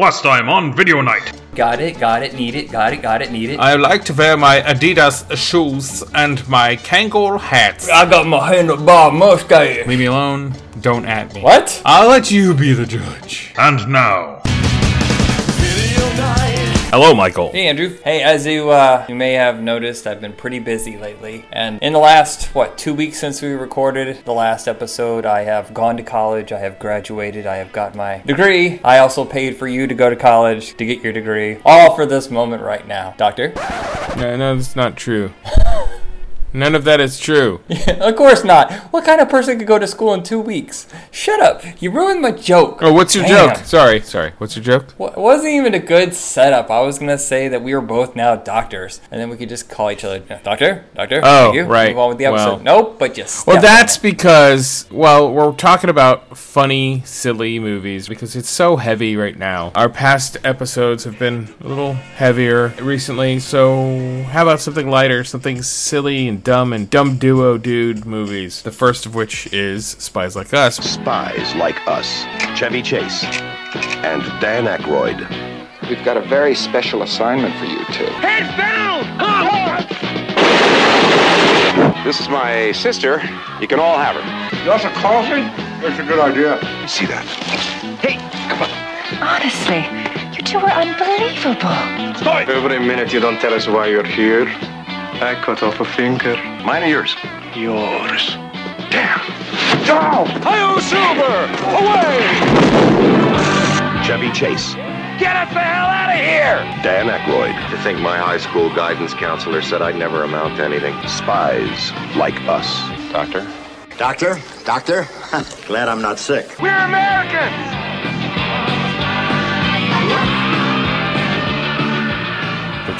Last time on Video Night. Got it, got it, need it, got it, got it, need it. I like to wear my Adidas shoes and my Kangol hats. I got my handlebar mustache. Leave me alone. Don't at me. What? I'll let you be the judge. And now, Hello, Michael. Hey Andrew. Hey, as you uh, you may have noticed, I've been pretty busy lately, and in the last what two weeks since we recorded the last episode, I have gone to college. I have graduated. I have got my degree. I also paid for you to go to college to get your degree. All for this moment right now, Doctor. No, no, that's not true. None of that is true. of course not. What kind of person could go to school in two weeks? Shut up. You ruined my joke. Oh, what's your Damn. joke? Sorry, sorry. What's your joke? It wasn't even a good setup. I was gonna say that we were both now doctors, and then we could just call each other doctor, doctor. Oh, you. right. Move on with the episode. Well- nope, but just. Well, that's because, well, we're talking about funny, silly movies because it's so heavy right now. Our past episodes have been a little heavier recently, so how about something lighter, something silly and dumb and dumb duo dude movies? The first of which is Spies Like Us. Spies Like Us, Chevy Chase, and Dan Aykroyd. We've got a very special assignment for you two. This is my sister. You can all have her. That's a coffee? That's a good idea. You see that? Hey, come on. Honestly, you two are unbelievable. Stop! Every minute you don't tell us why you're here, I cut off a finger. Mine or yours? Yours. Damn. Hi-yo, Silver! Away! Chevy Chase, Get us the hell out of here! Dan Aykroyd, To think my high school guidance counselor said I'd never amount to anything. Spies Like Us. Doctor? Doctor? Doctor? Glad I'm not sick. We're Americans!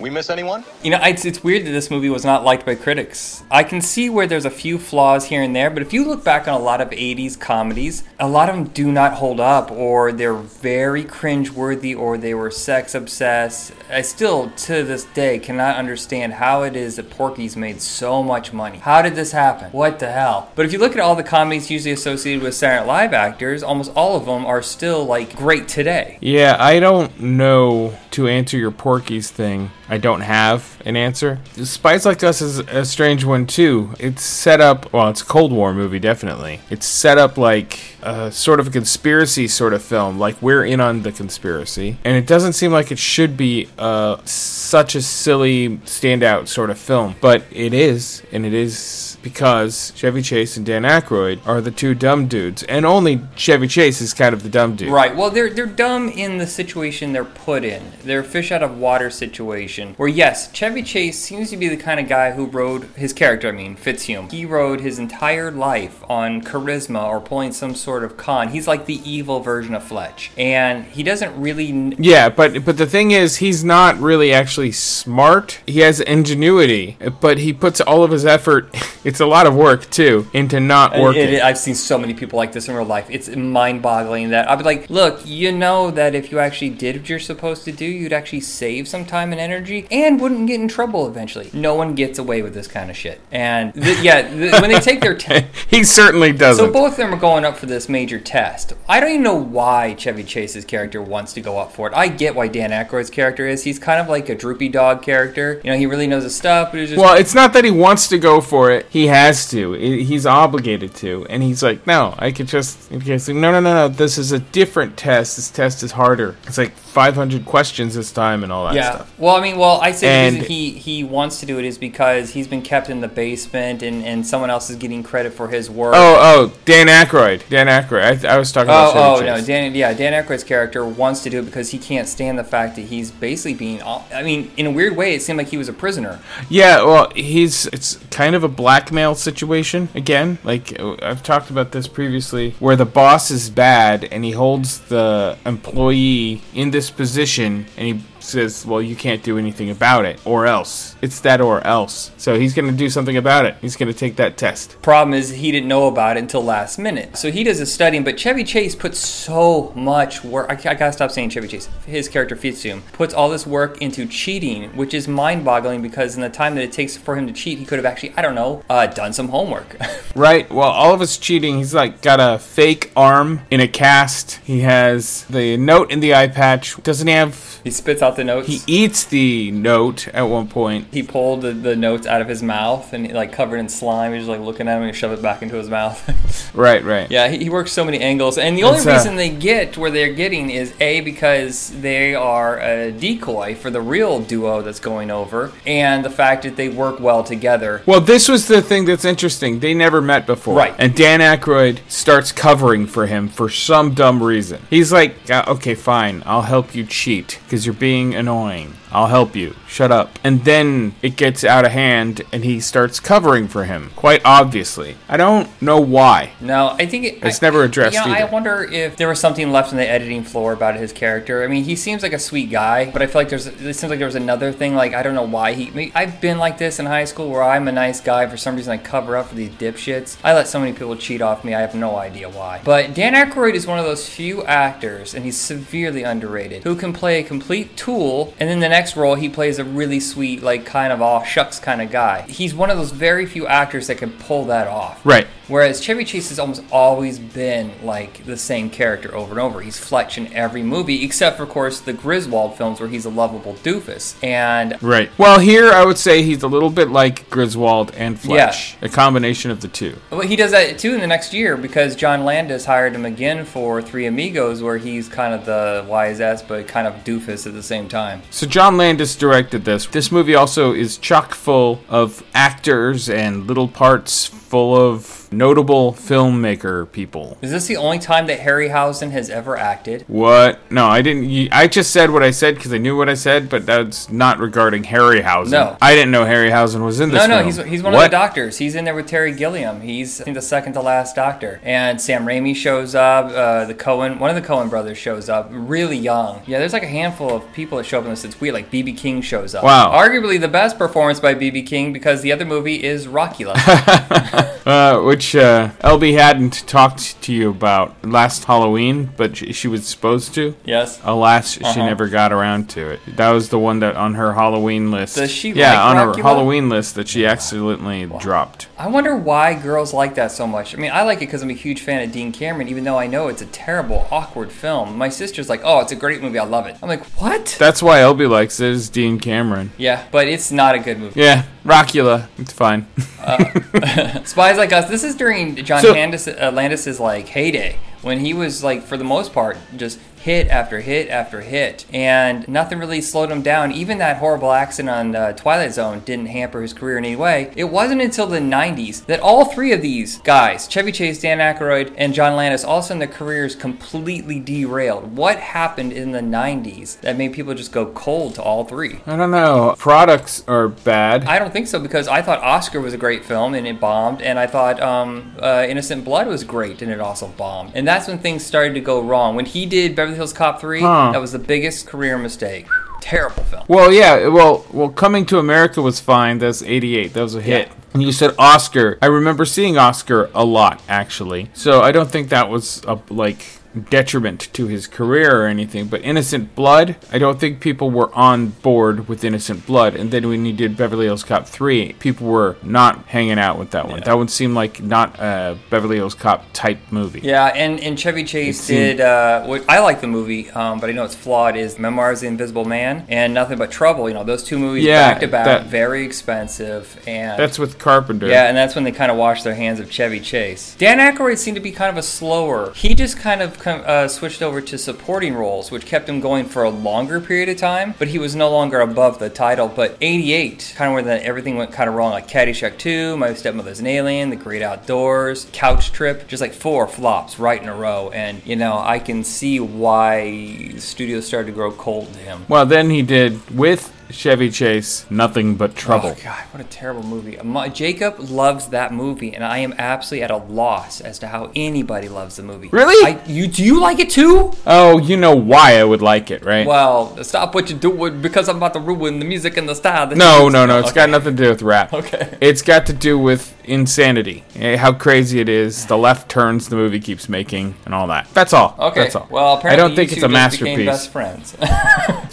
we miss anyone? You know, it's, it's weird that this movie was not liked by critics. I can see where there's a few flaws here and there, but if you look back on a lot of 80s comedies, a lot of them do not hold up, or they're very cringeworthy, or they were sex obsessed. I still, to this day, cannot understand how it is that Porky's made so much money. How did this happen? What the hell? But if you look at all the comedies usually associated with Saturday Night Live actors, almost all of them are still, like, great today. Yeah, I don't know to answer your Porky's thing. I don't have an answer. Spies Like Us is a strange one too. It's set up, well, it's a Cold War movie, definitely. It's set up like a sort of a conspiracy sort of film, like we're in on the conspiracy. And it doesn't seem like it should be uh, such a silly standout sort of film, but it is, and it is because Chevy Chase and Dan Aykroyd are the two dumb dudes, and only Chevy Chase is kind of the dumb dude. Right. Well, they're they're dumb in the situation they're put in. They're a fish out of water situation. Where yes, Chevy Chase seems to be the kind of guy who rode his character. I mean, Fitzhume. He rode his entire life on charisma or pulling some sort of con. He's like the evil version of Fletch, and he doesn't really. kn- Yeah, but but the thing is, he's not really actually smart. He has ingenuity, but he puts all of his effort. It's a lot of work too into not working. It- it- I've seen so many people like this in real life. It's mind-boggling that I'd be like, look, you know that if you actually did what you're supposed to do, you'd actually save some time and energy and wouldn't get in trouble eventually. No one gets away with this kind of shit. And th- yeah, th- when they take their test. he certainly doesn't. So both of them are going up for this major test. I don't even know why Chevy Chase's character wants to go up for it. I get why Dan Aykroyd's character is. He's kind of like a droopy dog character. You know, he really knows his stuff, but it's just well, it's not that he wants to go for it. He has to. He's obligated to. And he's like, no, I could just. Like, no, no, no, no. This is a different test. This test is harder. It's like 500 questions this time and all that yeah. stuff. Well, I mean, well, I say the reason he he wants to do it is because he's been kept in the basement and and someone else is getting credit for his work. Oh, oh, Dan Aykroyd. Dan Aykroyd. I, I was talking about Oh, oh no, Dan. Yeah, Dan Aykroyd's character wants to do it because he can't stand the fact that he's basically being. all- I mean, in a weird way, it seemed like he was a prisoner. Yeah, well, he's it's kind of a blackmail situation again. Like uh, I've talked about this previously, where the boss is bad and he holds the employee in this position, and he says, "Well, you can't do anything about it, or else." It's that or else. So he's going to do something about it. He's going to take that test. Problem is, he didn't know about it until last minute. So he does his studying, but Chevy Chase puts so much work. I, I gotta stop saying Chevy Chase. His character Fitzhume puts all this work into cheating, which is mind-boggling because in the time that it takes for him to cheat, he could have actually, I don't know, uh, done some homework. Right. Well, all of his cheating, he's like got a fake arm in a cast. He has the note in the eye patch. Doesn't he have? He spits out the notes. He eats the note at one point. he pulled the, the notes out of his mouth and like covered in slime. He's just like looking at him and shove it back into his mouth. Right. Right. yeah, he, he works so many angles, and the only It's, uh, reason they get where they're getting is a because they are a decoy for the real duo that's going over, and the fact that they work well together. Well, this was the thing that's interesting. They never met before. Right. And Dan Aykroyd starts covering for him for some dumb reason. He's like, "Uh, okay, fine. I'll help you cheat because you're being annoying. I'll help you. Shut up. And then it gets out of hand and he starts covering for him, quite obviously. I don't know why. No, I think it, It's I- never addressed Yeah, I wonder if there was something left on the editing floor about his character. I mean, he seems like a sweet guy, but I feel like there's it seems like there was another thing. Like I don't know why he. I mean, I've been like this in high school where I'm a nice guy. For some reason, I cover up for these dipshits. I let so many people cheat off me. I have no idea why. But Dan Aykroyd is one of those few actors, and he's severely underrated, who can play a complete tool, and then the next role he plays a really sweet, like kind of all shucks kind of guy. He's one of those very few actors that can pull that off. Right. Whereas Chevy Chase has almost always been like the same character over and over. He's Fletch in every movie, except for, of course, the Griswold films where he's a lovable doofus. And Right. Well, here I would say he's a little bit like Griswold and Fletch. A combination of the two. well, he does that too in the next year because John Landis hired him again for Three Amigos, where he's kind of the wise ass but kind of doofus at the same time. So John Landis directed this. This movie also is chock full of actors and little parts full of notable filmmaker people. Is this the only time that Harryhausen has ever acted? What? No, I didn't. I just said what I said because I knew what I said, but that's not regarding Harryhausen. No. I didn't know Harryhausen was in this. No, no, film. he's, he's one What? of the doctors. He's in there with Terry Gilliam. He's I think the second to last doctor. And Sam Raimi shows up. Uh, the Coen, one of the Coen brothers shows up, really young. Yeah, there's like a handful of people that show up in this. It's weird. Like BB King shows up. Wow. Arguably the best performance by BB King because the other movie is Rockula. Uh, which uh, LB hadn't talked to you about last Halloween, but she, she was supposed to. yes. Alas, she Uh-huh. never got around to it. That was the one that on her Halloween list. Does she Yeah, like on her? Halloween list that she accidentally dropped. I wonder why girls like that so much. I mean, I like it because I'm a huge fan of Dean Cameron, even though I know it's a terrible, awkward film. My sister's like, "Oh, it's a great movie. I love it." I'm like, "What?" That's why LB likes it. Is Dean Cameron? yeah, but it's not a good movie. Yeah, Rockula. It's fine. Spies Like Us. This is during John So- Landis, uh, Landis's like heyday when he was like for the most part just hit after hit after hit, and nothing really slowed him down. Even that horrible accident on uh, Twilight Zone didn't hamper his career in any way. It wasn't until the '90s that all three of these guys, Chevy Chase, Dan Aykroyd, and John Landis, all of a sudden their careers completely derailed. What happened in the '90s that made people just go cold to all three? I don't know. Products are bad. I don't think so because I thought Oscar was a great film and it bombed, and I thought um, uh, Innocent Blood was great and it also bombed. And that's when things started to go wrong. When he did Beverly Hills Cop 3, Huh. that was the biggest career mistake. Terrible film. Well, yeah. Well, well, Coming to America was fine. That's '88. That was a hit. Yeah. And you said Oscar. I remember seeing Oscar a lot, actually. So I don't think that was a like detriment to his career or anything. But Innocent Blood, I don't think people were on board with Innocent Blood. And then when he did Beverly Hills Cop 3, people were not hanging out with that one. That one seemed like not a Beverly Hills Cop type movie. Yeah, and, and Chevy Chase seemed- did uh, what I like the movie, um, but I know it's flawed. Is Memoirs of the Invisible Man and Nothing But Trouble. You know, those two movies Yeah, back to back, very expensive, and That's with Carpenter. Yeah, and that's when they kind of washed their hands of Chevy Chase. Dan Aykroyd seemed to be kind of a slower. He just kind of com- uh, switched over to supporting roles, which kept him going for a longer period of time. But he was no longer above the title. But '88, kind of where the, everything went kind of wrong, like Caddyshack 2, My Stepmother's an Alien, The Great Outdoors, Couch Trip, just like four flops right in a row. And you know, I can see why studios started to grow cold to him. Well, then he did with Chevy Chase, Nothing But Trouble. Oh God, what a terrible movie. Jacob loves that movie, and I am absolutely at a loss as to how anybody loves the movie. Really? I, you do you like it too? Oh, you know why I would like it, right? Well, stop what you're doing because I'm about to ruin the music and the style. no, no, no. It's Okay. got nothing to do with rap. Okay. It's got to do with insanity. eh, How crazy it is, the left turns the movie keeps making, and all that. That's all. Okay. That's all. Well, apparently I don't think it's a masterpiece. best friends.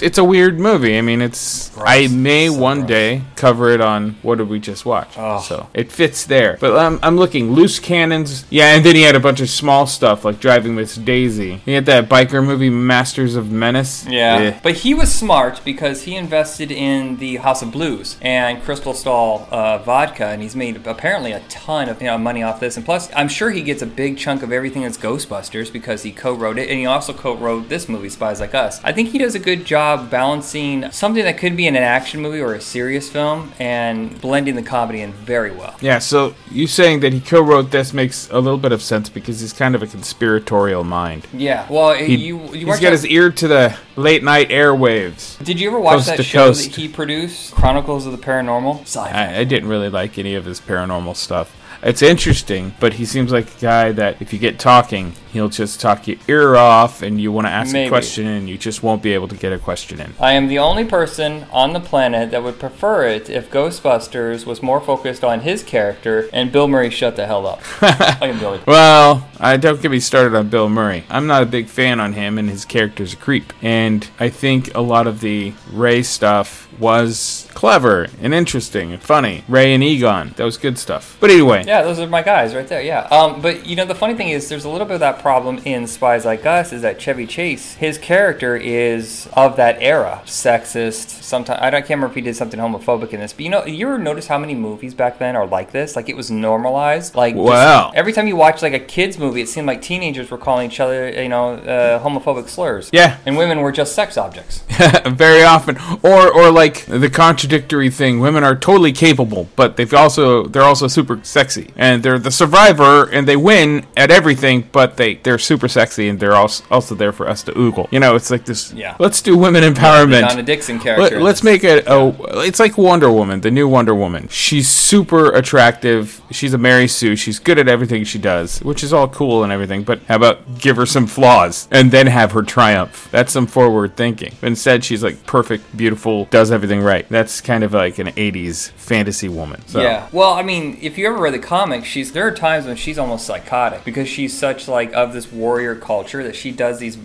It's a weird movie. I mean, it's. I may one day cover it on what did we just watch. Oh. So it fits there. But I'm, I'm looking loose cannons. Yeah, and then he had a bunch of small stuff like Driving Miss Daisy. He had that biker movie Masters of Menace. Yeah, Eh. but he was smart because he invested in the House of Blues and Crystal Skull uh, vodka, and he's made apparently a ton of you know, money off this. And plus, I'm sure he gets a big chunk of everything that's Ghostbusters because he co-wrote it, and he also co-wrote this movie, Spies Like Us. I think he does a good job balancing something that could be in an action movie or a serious film and blending the comedy in very well. Yeah, so you saying that he co-wrote this makes a little bit of sense because he's kind of a conspiratorial mind. Yeah, well, He, you you he's got his ear to the late night airwaves. Did you ever watch coast that show coast. that he produced, Chronicles of the Paranormal? I, I didn't really like any of his paranormal stuff. It's interesting, but he seems like a guy that if you get talking, he'll just talk your ear off, and you want to ask Maybe. a question, and you just won't be able to get a question in. I am the only person on the planet that would prefer it if Ghostbusters was more focused on his character and Bill Murray shut the hell up. I am Well, I don't get me started on Bill Murray. I'm not a big fan on him, and his character's a creep. And I think a lot of the Ray stuff was clever and interesting and funny. Ray and Egon, that was good stuff. But anyway, Yeah, those are my guys right there. Yeah. Um, but you know, the funny thing is, there's a little bit of that problem in Spies Like Us. Is that Chevy Chase? His character is of that era, sexist. Sometimes I don't can't remember if he did something homophobic in this. But you know, you ever notice how many movies back then are like this? Like it was normalized. Like Wow. every time you watch like a kids movie, it seemed like teenagers were calling each other, you know, uh, homophobic slurs. Yeah. And women were just sex objects. very often or or like the contradictory thing. Women are totally capable but they've also they're also super sexy. And they're the survivor and they win at everything but they they're super sexy and they're also also there for us to oogle. You know it's like this Yeah. let's do women empowerment. Donna Dixon character. Let, us make it a it's like Wonder Woman the new Wonder Woman. She's super attractive. She's a Mary Sue. She's good at everything she does which is all cool and everything but how about give her some flaws and then have her triumph? That's some forward thinking. But instead she's like perfect beautiful does everything right that's kind of like an 80s fantasy woman so Yeah. Well, I mean, if you ever read the comics, she's there are times when she's almost psychotic because she's such like of this warrior culture that she does these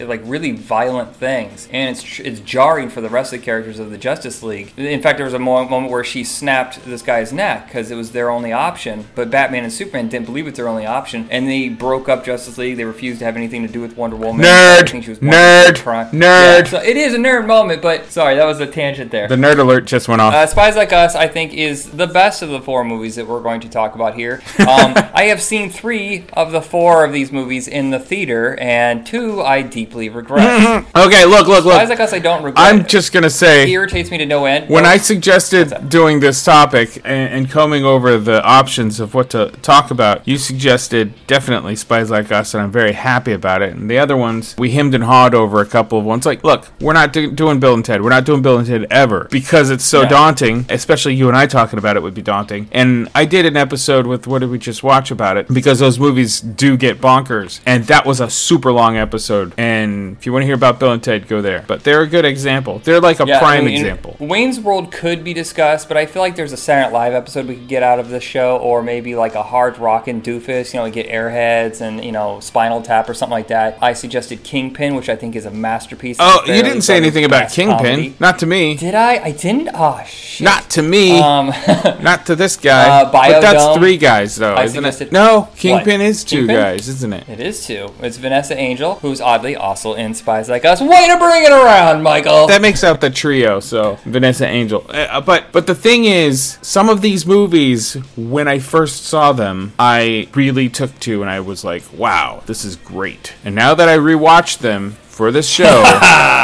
like really violent things, and it's it's jarring for the rest of the characters of the Justice League. In fact, there was a moment where she snapped this guy's neck because it was their only option, but Batman and Superman didn't believe it's their only option, and they broke up Justice League. They refused to have anything to do with Wonder Woman. Nerd! I think she was Nerd! Nerd! Yeah, so it is a nerd moment, but sorry, that was a tangent there. the nerd alert just went off Uh, Spies Like Us, I think, is the best of the four movies that we're going to talk about here. Um, I have seen three of the four of these movies in the theater, and two I deeply regret. okay look look look. Spies Like Us, I don't regret. I'm just gonna say It irritates me to no end. When No. I suggested doing this topic and, and combing over the options of what to talk about, you suggested definitely Spies Like Us, and I'm very happy about it. And the other ones, we hemmed and hawed over a couple of ones. Like, look, we're not do- doing Bill and Ted. We're not doing Bill and Ted ever because it's so Yeah. daunting. Especially you and I talking about it would be daunting. And I did an episode with what did we just watch about it because those movies do get bonkers, and that was a super long episode. And if you want to hear about Bill and Ted, go there. But they're a good example. They're like a Yeah, I prime mean, example. Wayne's World could be discussed, but I feel like there's a Saturday Night Live episode we could get out of this show, or maybe like a hard rockin' doofus, you know, we get Airheads and you know Spinal Tap or something like that. I suggested Kingpin, which I think is a masterpiece. Oh, you didn't say anything about Kingpin. comedy. Not to me. Did I? I didn't. Oh shit. Not to me. Um, Not to this guy. Uh, but that's three guys, though, I isn't it? No, Kingpin What? is two Kingpin? guys, isn't it? it is two. It's Vanessa Angel, who's oddly also in Spies Like Us. Way to bring it around, Michael. That makes out the trio. So Vanessa Angel. Uh, but but the thing is, some of these movies, when I first saw them, I really took to, and I was like, "Wow, this is great." And now that I rewatched them for this show,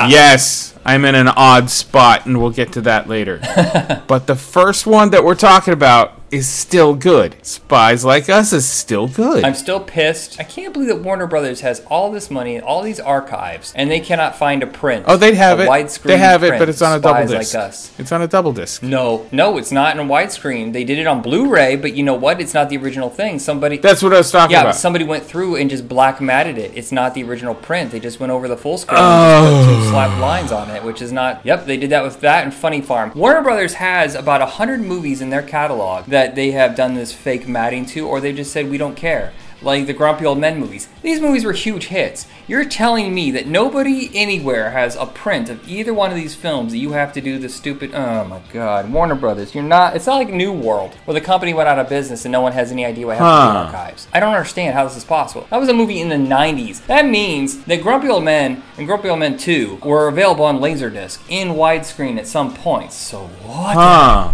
yes, I'm in an odd spot, and we'll get to that later. but the first one that we're talking about is still good. Spies Like Us is still good. I'm still pissed. I can't believe that Warner Brothers has all this money, all these archives, and they cannot find a print. oh, they'd have a it. Widescreen They have it, but it's on a double disc. Like Us. It's on a double disc. No, no, it's not in widescreen. They did it on Blu-ray, but you know what? It's not the original thing. Somebody That's what I was talking yeah, about. somebody went through and just black matted it. It's not the original print. They just went over the full screen oh. and put two slap lines on it, which is not. Yep, they did that with that and Funny Farm. Warner Brothers has about a hundred movies in their catalog that they have done this fake matting to, or they just said we don't care. Like the Grumpy Old Men movies. These movies were huge hits. You're telling me that nobody anywhere has a print of either one of these films that you have to do the stupid. Oh my God, Warner Brothers. You're not. It's not like New World where the company went out of business and no one has any idea what happened to the archives. I don't understand how this is possible. That was a movie in the 90s. That means that Grumpy Old Men and Grumpy Old Men 2 were available on Laserdisc in widescreen at some point. So what? Huh.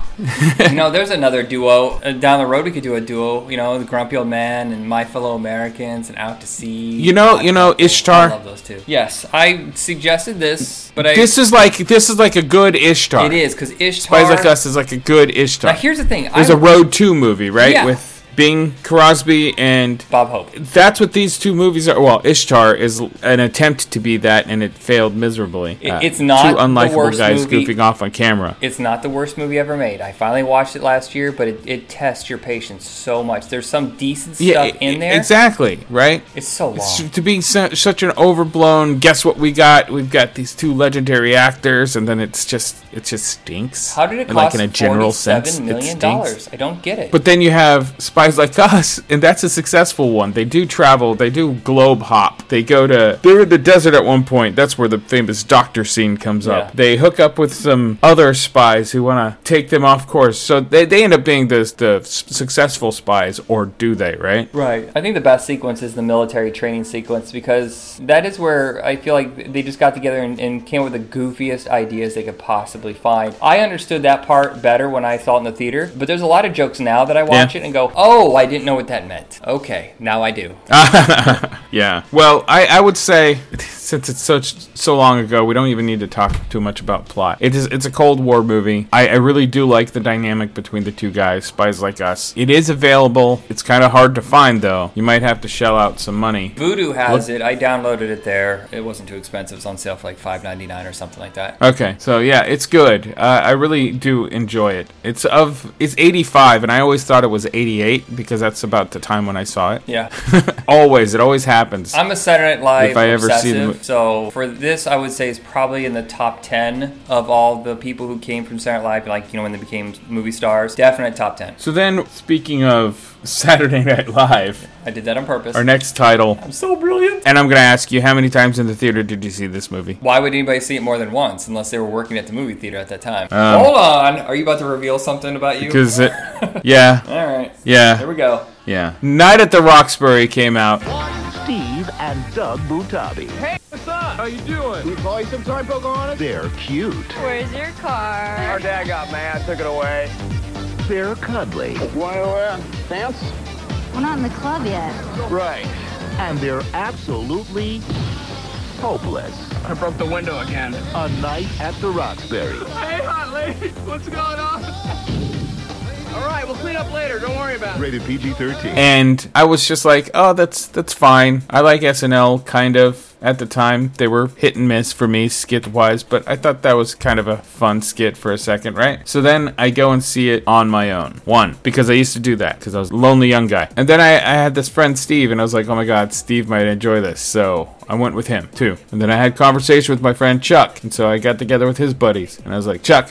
you know, there's another duo uh, down the road. We could do a duo. You know, the Grumpy Old Man and My Fellow Americans and Out to Sea. You know- you know, I Ishtar? love those two. Yes, I suggested this, but I. This is like this is like a good Ishtar. it is because Ishtar. Spies Like Us is like a good Ishtar. Now here's the thing. There's I, a Road 2 movie, right? Yeah. With Bing Crosby and Bob Hope. that's what these two movies are. Well, Ishtar is an attempt to be that, and it failed miserably. It- Uh, it's not two the unlikable worst guys movie. goofing off on camera. It's not the worst movie ever made. I finally watched it last year, but it, it tests your patience so much. There's some decent stuff Yeah, in there. exactly, right? It's so long. It's to be su- such an overblown. Guess what we got? We've got these two legendary actors, and then it's just it just stinks. How did it And, cost like in a general $47 sense? million it dollars? I don't get it. But then you have Spies Like Us, and that's a successful one. They do travel, they do globe hop. They go to, they're in the desert at one point. That's where the famous doctor scene comes Yeah. up. They hook up with some other spies who want to take them off course. So they, they end up being the, the successful spies, or do they, right? Right. I think the best sequence is the military training sequence because that is where I feel like they just got together and, and came up with the goofiest ideas they could possibly find. I understood that part better when I saw it in the theater, but there's a lot of jokes now that I watch Yeah. it and go, oh, Oh, I didn't know what that meant. Okay, now I do. Yeah. Well, I, I would say since it's such so long ago, we don't even need to talk too much about plot. It is it's a Cold War movie. I, I really do like the dynamic between the two guys, spies like us. It is available. It's kind of hard to find though. You might have to shell out some money. Vudu has it. I downloaded it there. It wasn't too expensive. It's on sale for like $5.99 or something like that. Okay, so yeah, it's good. Uh, I really do enjoy it. It's of it's 85, and I always thought it was 88 because that's about the time when I saw it. Yeah. always, it always happens. I'm a Saturday Night Live If I ever see the obsessive, so for this, I would say it's probably in the top ten of all the people who came from Saturday Night Live, like you know when they became movie stars. Definite top ten. so then, speaking of Saturday Night Live, I did that on purpose. our next title. I'm so brilliant. And I'm gonna ask you, how many times in the theater did you see this movie? Why would anybody see it more than once unless they were working at the movie theater at that time? Um, Hold on, are you about to reveal something about you? Because it, yeah, all right, Yeah. here yeah, we go. yeah. Night at the Roxbury came out. Steve and Doug Butabi. Hey, what's? How you doing? We call you sometime, Pocahontas? They're cute. Where's your car? Our dad got mad, took it away. They're cuddly. Want to wear pants? We're not in the club yet. Right. And they're absolutely hopeless. I broke the window again. A night at the Roxbury. Hey, hot lady, what's going on? All right, we'll clean up later. Don't worry about it. Rated PG-13. and I was just like, "Oh, that's that's fine." I like SNL kind of at the time. They were hit and miss for me skit wise, but I thought that was kind of a fun skit for a second, right? So then I go and see it on my own. One because I used to do that because I was a lonely young guy, and then I, I had this friend Steve, and I was like, "Oh my God, Steve might enjoy this," so. I went with him too. And then I had conversation with my friend Chuck. And so I got together with his buddies. And I was like, Chuck,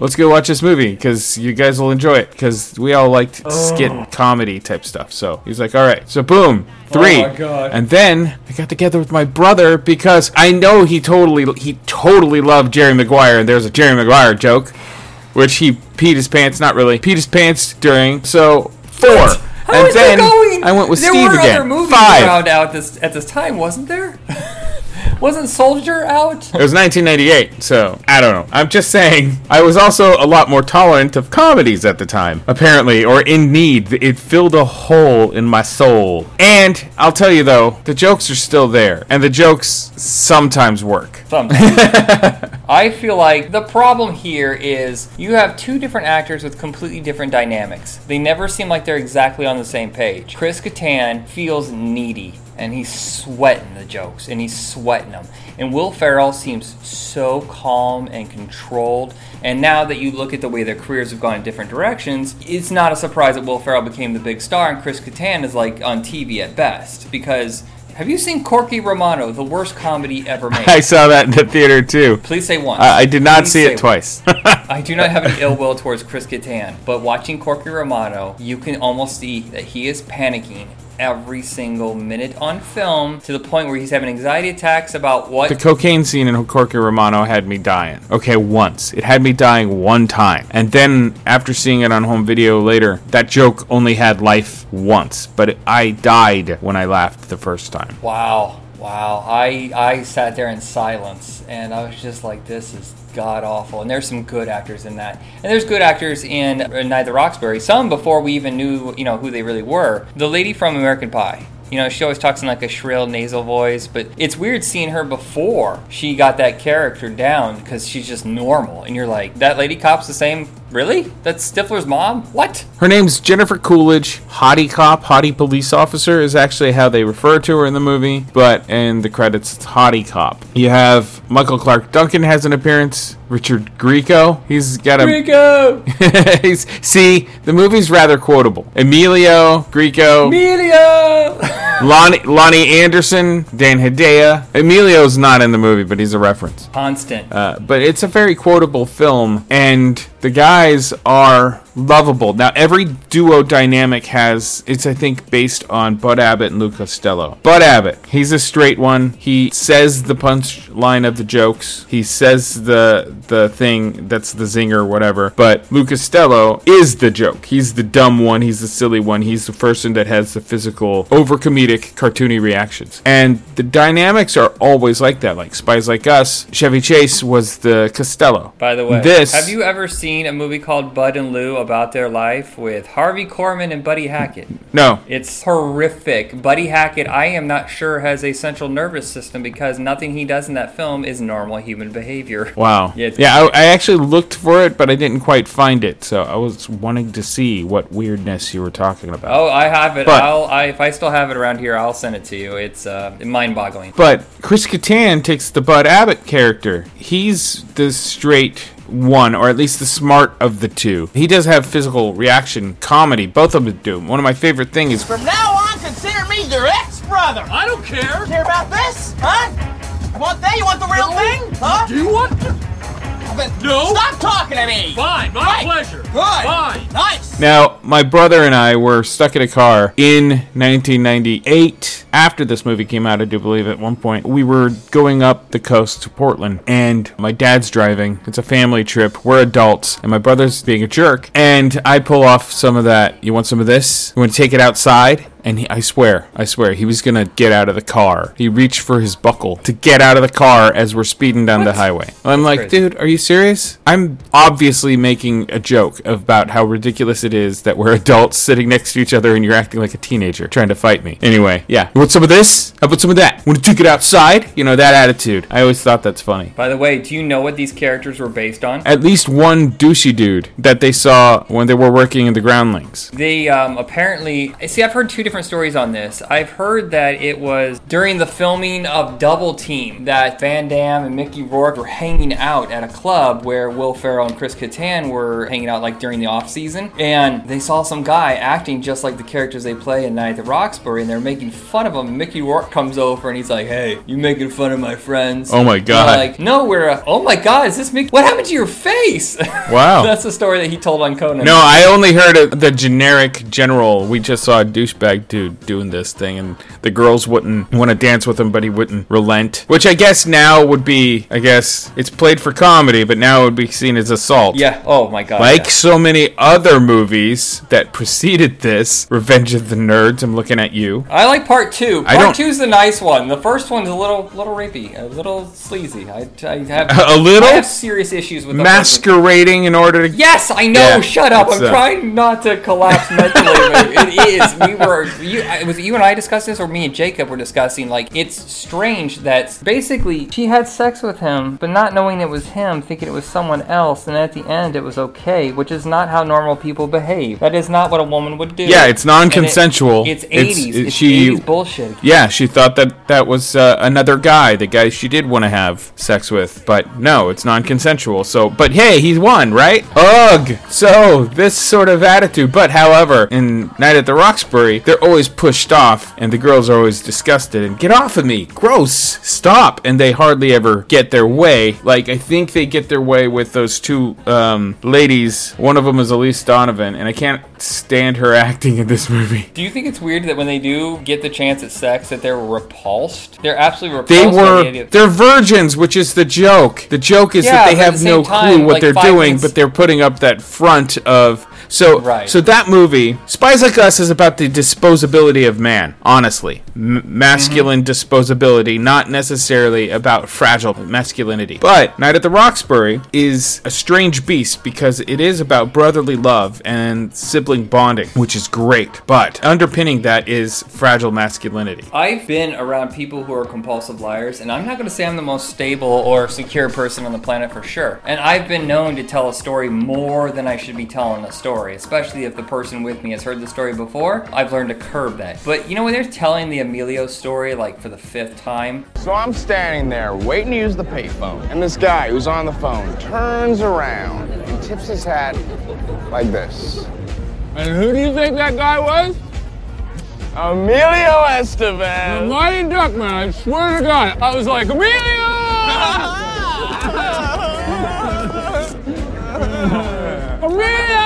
let's go watch this movie because you guys will enjoy it because we all liked oh. skit comedy type stuff. So he's like, all right. So boom, three. Oh my God. And then I got together with my brother because I know he totally he totally loved Jerry Maguire and there's a Jerry Maguire joke, which he peed his pants. Not really peed his pants during. So four. How and then? I went with there Steve were again. other movies Five. around out this at this time, wasn't there? Wasn't Soldier out? It was 1998, so I don't know. I'm just saying, I was also a lot more tolerant of comedies at the time, apparently, or in need. It filled a hole in my soul. And I'll tell you though, the jokes are still there, and the jokes sometimes work. Sometimes. I feel like the problem here is you have two different actors with completely different dynamics. They never seem like they're exactly on the same page. Chris Kattan feels needy and he's sweating the jokes and he's sweating them. And Will Ferrell seems so calm and controlled. And now that you look at the way their careers have gone in different directions, it's not a surprise that Will Ferrell became the big star and Chris Kattan is like on TV at best because have you seen Corky Romano, the worst comedy ever made? I saw that in the theater too. Please say once. I, I did not Please see it twice. I do not have any ill will towards Chris Kattan, but watching Corky Romano, you can almost see that he is panicking every single minute on film to the point where he's having anxiety attacks about what The cocaine scene in Corky Romano had me dying. Okay, once. It had me dying one time. And then after seeing it on home video later, that joke only had life once. But it, I died when I laughed the first time. Wow. Wow. I I sat there in silence and I was just like this is god awful. And there's some good actors in that. And there's good actors in Night the Roxbury. Some before we even knew, you know, who they really were. The lady from American Pie. You know, she always talks in like a shrill nasal voice, but it's weird seeing her before she got that character down because she's just normal. And you're like, that lady cop's the same. Really? That's Stifler's mom? What? Her name's Jennifer Coolidge. Hottie cop, hottie police officer is actually how they refer to her in the movie, but in the credits it's hottie cop. You have Michael Clarke Duncan has an appearance. Richard Grieco, he's got a Grieco. he's, see, the movie's rather quotable. Emilio Grieco, Emilio! Lonnie, Loni Anderson, Dan Hedaya. Emilio's not in the movie, but he's a reference. Constant. Uh, but it's a very quotable film, and the guys are lovable. Now, every duo dynamic has, it's, I think, based on Bud Abbott and Lou Costello. Bud Abbott, he's a straight one. He says the punchline of the jokes, he says the, the thing that's the zinger, whatever. But Lou Costello is the joke. He's the dumb one, he's the silly one, he's the person that has the physical, over comedic, cartoony reactions. And the dynamics are always like that. Like Spies Like Us, Chevy Chase was the Costello. By the way, this have you ever seen a movie called Bud and Lou about their life with Harvey Korman and Buddy Hackett? No. It's horrific. Buddy Hackett, I am not sure, has a central nervous system because nothing he does in that film is normal human behavior. Wow. Yeah, Yeah, I, I actually looked for it, but I didn't quite find it. So I was wanting to see what weirdness you were talking about. Oh, I have it. But- I'll, I, if I still have it around here, I'll send it to you. It's uh, mind-boggling. But Chris Kattan takes the Bud Abbott character. He's the straight one, or at least the smart of the two. He does have physical reaction comedy. Both of them do. One of my favorite things is From now on, consider me your ex-brother. I don't care. Care about this? Huh? You want that? You want the real thing? Huh? Do you want no. Stop talking to me. Fine, my pleasure. Good. Fine. Nice. Now, my brother and I were stuck in a car in 1998. After this movie came out, I do believe at one point, we were going up the coast to Portland, and my dad's driving. It's a family trip. We're adults, and my brother's being a jerk. And I pull off some of that. You want some of this? You want to take it outside? And he, I swear, I swear, he was gonna get out of the car. He reached for his buckle to get out of the car as we're speeding down the highway. I'm like, crazy. dude, are you serious? I'm obviously making a joke about how ridiculous it is that we're adults sitting next to each other and you're acting like a teenager trying to fight me. Anyway, yeah. You want some of this? How about some of that? Want to take it outside? You know, that attitude. I always thought that's funny. By the way, do you know what these characters were based on? At least one douchey dude that they saw when they were working in the groundlings. They um, apparently see. I've heard two different stories on this. I've heard that it was during the filming of Double Team that Van Damme and Mickey Rourke were hanging out at a club where Will Ferrell and Chris Kattan were hanging out like during the off season, and they saw some guy acting just like the characters they play in Night at the Roxbury, and they're making fun of him. Mickey Rourke comes over and he's like, "Hey, you making fun of my friends?" Oh my God. Like, no, we're. Uh, oh my God, is this Mickey? What happened to your face? Wow. That's the story that he told on Conan. No, I only heard of the generic general. We just saw a douchebag white dude doing this thing, and the girls wouldn't want to dance with him, but he wouldn't relent. Which I guess now would be, I guess it's played for comedy, but now it would be seen as assault. Yeah. Oh my god. Like yeah. so many other movies that preceded this, Revenge of the Nerds. I'm looking at you. I like part two. I Part don't- two's the nice one. The first one's a little, little rapey, a little sleazy. I, I have A little? I have serious issues with. Masquerading in order to. Yes, I know. Yeah, Shut up. I'm uh, trying not to collapse mentally. it is. We were. You, was it you and I discussed this, or me and Jacob were discussing? Like, it's strange that basically she had sex with him, but not knowing it was him, thinking it was someone else, and at the end it was okay, which is not how normal people behave. That is not what a woman would do. Yeah, it's non-consensual. it's It's- 80s. it- It's, she- 80s bullshit. Yeah, she thought that that was uh, another guy, the guy she did want to have sex with, but no, it's non-consensual. So, but hey, he won, right? Ugh. So this sort of attitude, but however, in Night at the Roxbury, they're always pushed off, and the girls are always disgusted and get off of me, gross, stop, and they hardly ever get their way. Like I think they get their way with those two um, ladies. One of them is Elise Donovan, and I can't stand her acting in this movie. Do you think it's weird that when they do get the chance at sex, that they're repulsed? They're absolutely repulsed. They the were of- they're virgins, which is the joke. The joke is Yeah, that they have the no time, clue what like, they're doing, minutes- but they're putting up that front of so Right. so that movie Spies Like Us is about the disposability of man, honestly. M- masculine Mm-hmm. disposability, not necessarily about fragile masculinity. But Night at the Roxbury is a strange beast because it is about brotherly love and sibling bonding, which is great. But underpinning that is fragile masculinity. I've been around people who are compulsive liars, and I'm not going to say I'm the most stable or secure person on the planet for sure. And I've been known to tell a story more than I should be telling a story, especially if the person with me has heard the story before. I've learned to curb that. But you know, when they're telling the Emilio story like for the fifth time, So I'm standing there waiting to use the payphone, and this guy who's on the phone turns around and tips his hat like this. And who do you think that guy was? Emilio Estevez. The Mighty Duckman, I swear to God, I was like, Emilio! Emilio!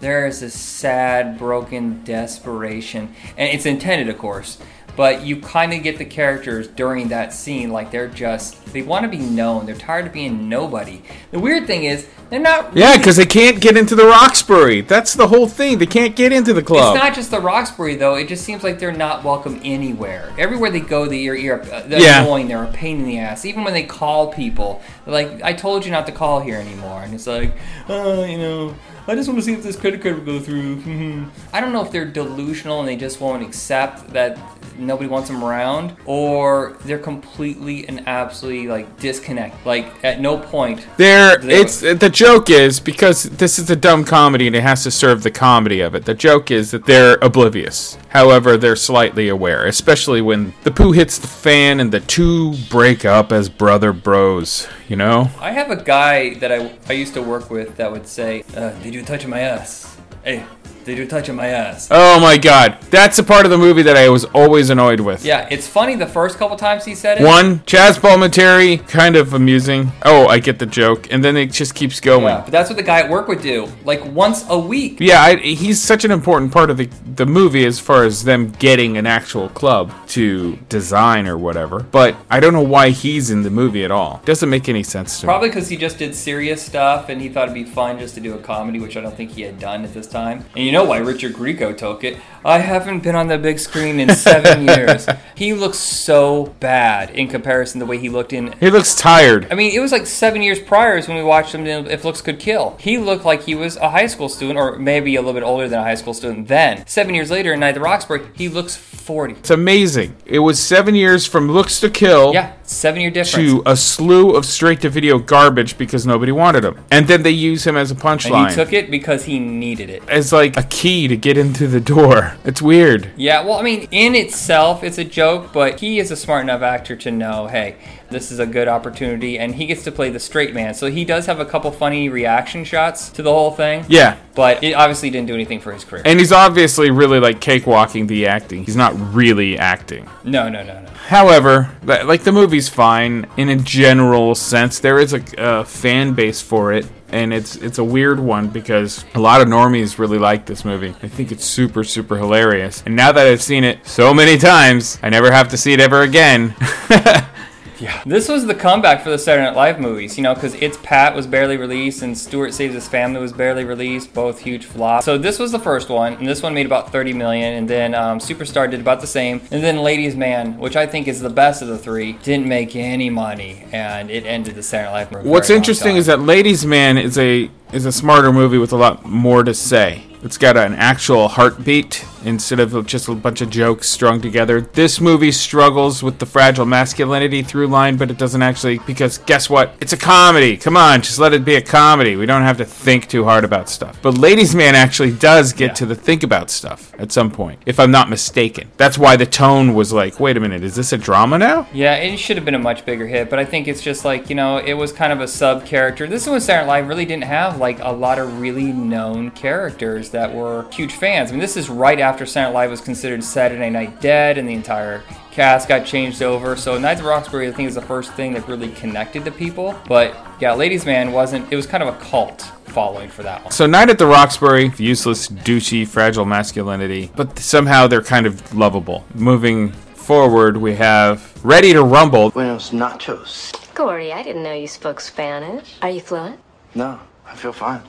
There is this sad, broken desperation, and it's intended, of course. But you kind of get the characters during that scene like they're just they want to be known. They're tired of being nobody. The weird thing is they're not. Yeah, because they can't get into the Roxbury. That's the whole thing. They can't get into the club. It's not just the Roxbury though. It just seems like they're not welcome anywhere. Everywhere they go, they are, are uh, they're Yeah. annoying. They're a pain in the ass. Even when they call people, they're like, "I told you not to call here anymore," and it's like, "Oh, you know." I just want to see if this credit card will go through. Mm-hmm. I don't know if they're delusional and they just won't accept that nobody wants them around, or they're completely and absolutely like disconnect. Like at no point. There, do they- it's the joke is because this is a dumb comedy and it has to serve the comedy of it. The joke is that they're oblivious. However, they're slightly aware, especially when the poo hits the fan and the two break up as brother bros. You know? I have a guy that I, I used to work with that would say, uh, "Did you touch my ass? Hey, did you touch my ass?" Oh my god, that's a part of the movie that I was always annoyed with. Yeah, it's funny the first couple times he said it. One, Chaz Palminteri, kind of amusing. Oh, I get the joke, and then it just keeps going. Yeah, but that's what the guy at work would do, like once a week. Yeah, I, he's such an important part of the the movie as far as them getting an actual club to design or whatever. But I don't know why he's in the movie at all. Doesn't make any sense to me. Probably because he just did serious stuff and he thought it'd be fun just to do a comedy, which I don't think he had done at this time. And you know why Richard Grieco took it? I haven't been on the big screen in seven years. He looks so bad in comparison to the way he looked in. He looks tired. I mean, it was like seven years prior is when we watched him in If Looks Could Kill. He looked like he was a high school student, or maybe a little bit older than a high school student then. Seven years later in Night at the Roxbury, he looks 40. It's amazing. It was seven years from Looks to Kill. Yeah, seven year difference. To a slew of straight to video garbage because nobody wanted him. And then they use him as a and punchline. he took it because he needed it. as like a key to get into the door. It's weird. Yeah, well, I mean, in itself, it's a joke, but he is a smart enough actor to know, hey, this is a good opportunity, and he gets to play the straight man. So he does have a couple funny reaction shots to the whole thing. Yeah. But it obviously didn't do anything for his career. And he's obviously really like cakewalking the acting. He's not really acting. no, no, no, no. However, like the movie's fine in a general sense. There is a, a fan base for it, and it's it's a weird one because a lot of normies really like this movie. I think it's super super hilarious. And now that I've seen it so many times, I never have to see it ever again. Yeah. This was the comeback for the Saturday Night Live movies, you know, because It's Pat was barely released and Stuart Saves His Family was barely released, both huge flops. So this was the first one, and this one made about 30 million, and then um, Superstar did about the same, and then Ladies Man, which I think is the best of the three, didn't make any money, and it ended the Saturday Night Live movie. What's interesting is that Ladies Man is a is a smarter movie with a lot more to say. It's got an actual heartbeat instead of just a bunch of jokes strung together. This movie struggles with the fragile masculinity through line, but it doesn't actually because guess what? It's a comedy. Come on, just let it be a comedy. We don't have to think too hard about stuff. But Ladies Man actually does get yeah. to the think about stuff at some point, if I'm not mistaken. That's why the tone was like, wait a minute, is this a drama now? Yeah, it should have been a much bigger hit, but I think it's just like, you know, it was kind of a sub character. This one Saturday Night Live really didn't have like a lot of really known characters that were huge fans. I mean, this is right after Saturday Night Live was considered Saturday Night Dead, and the entire cast got changed over. So Nights of Roxbury, I think, is the first thing that really connected to people. But yeah, Ladies Man wasn't. It was kind of a cult following for that one. So Night at the Roxbury, useless, douchey, fragile masculinity, but somehow they're kind of lovable. Moving forward, we have Ready to Rumble. Buenos nachos. Corey, I didn't know you spoke Spanish. Are you fluent? No, I feel fine.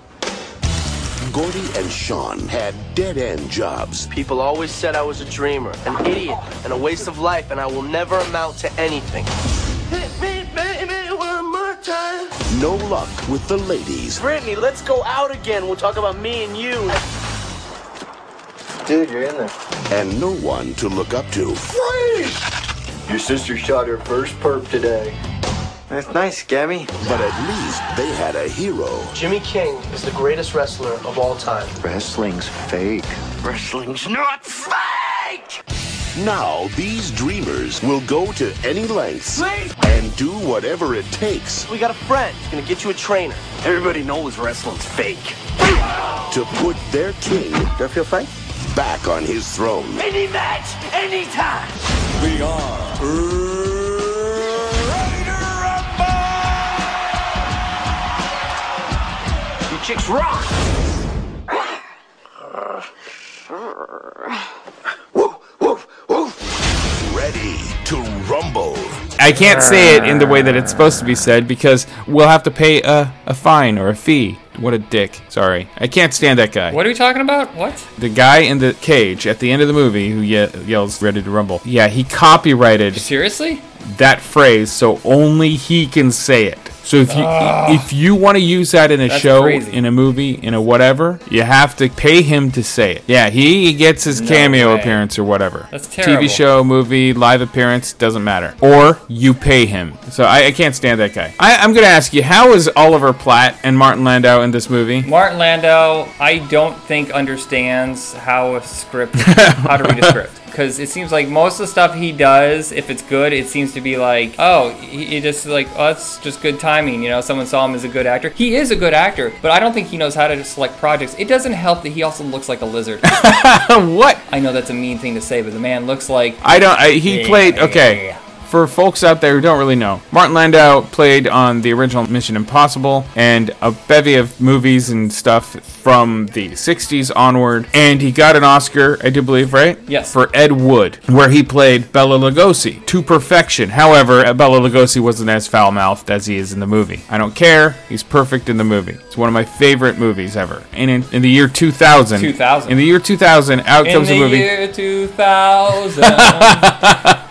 Gordy and Sean had dead end jobs. People always said I was a dreamer, an idiot, and a waste of life, and I will never amount to anything. Hit me, baby, one more time. No luck with the ladies. Brittany, let's go out again. We'll talk about me and you. Dude, you're in there. And no one to look up to. Freeze! Your sister shot her first perp today. That's nice, Gabby. But at least they had a hero. Jimmy King is the greatest wrestler of all time. Wrestling's fake. Wrestling's not fake! Now, these dreamers will go to any lengths Please. and do whatever it takes. We got a friend. He's gonna get you a trainer. Everybody knows wrestling's fake. To put their king Do I feel fine? back on his throne. Any match, anytime. We are chicks rock. ready to rumble. I can't say it in the way that it's supposed to be said because we'll have to pay a, a fine or a fee. What a dick. Sorry. I can't stand that guy. What are we talking about? What? The guy in the cage at the end of the movie who ye- yells ready to rumble. Yeah, he copyrighted Seriously? that phrase so only he can say it. So if you Ah. if you want to use that in a show, crazy. in a movie, in a whatever, you have to pay him to say it. Yeah, he gets his No cameo way. appearance or whatever. That's terrible. TV show, movie, live appearance doesn't matter. Or you pay him. So I, I can't stand that guy. I, I'm gonna ask you, how is Oliver Platt and Martin Landau in this movie? Martin Landau, I don't think understands how a script, how to read a script. Because it seems like most of the stuff he does, if it's good, it seems to be like, oh, he, he just like, oh, it's just good timing. You know, someone saw him as a good actor. He is a good actor, but I don't think he knows how to select projects. It doesn't help that he also looks like a lizard. what? I know that's a mean thing to say, but the man looks like. I don't. I, he Yeah, played. yeah, Okay. yeah. For folks out there who don't really know, Martin Landau played on the original Mission Impossible and a bevy of movies and stuff from the 60s onward. And he got an Oscar, I do believe, right? Yes. For Ed Wood, where he played Bela Lugosi to perfection. However, Bela Lugosi wasn't as foul mouthed as he is in the movie. I don't care. He's perfect in the movie. It's one of my favorite movies ever. And in, in the year 2000, 2000. in the year 2000, out In comes the a movie year 2000.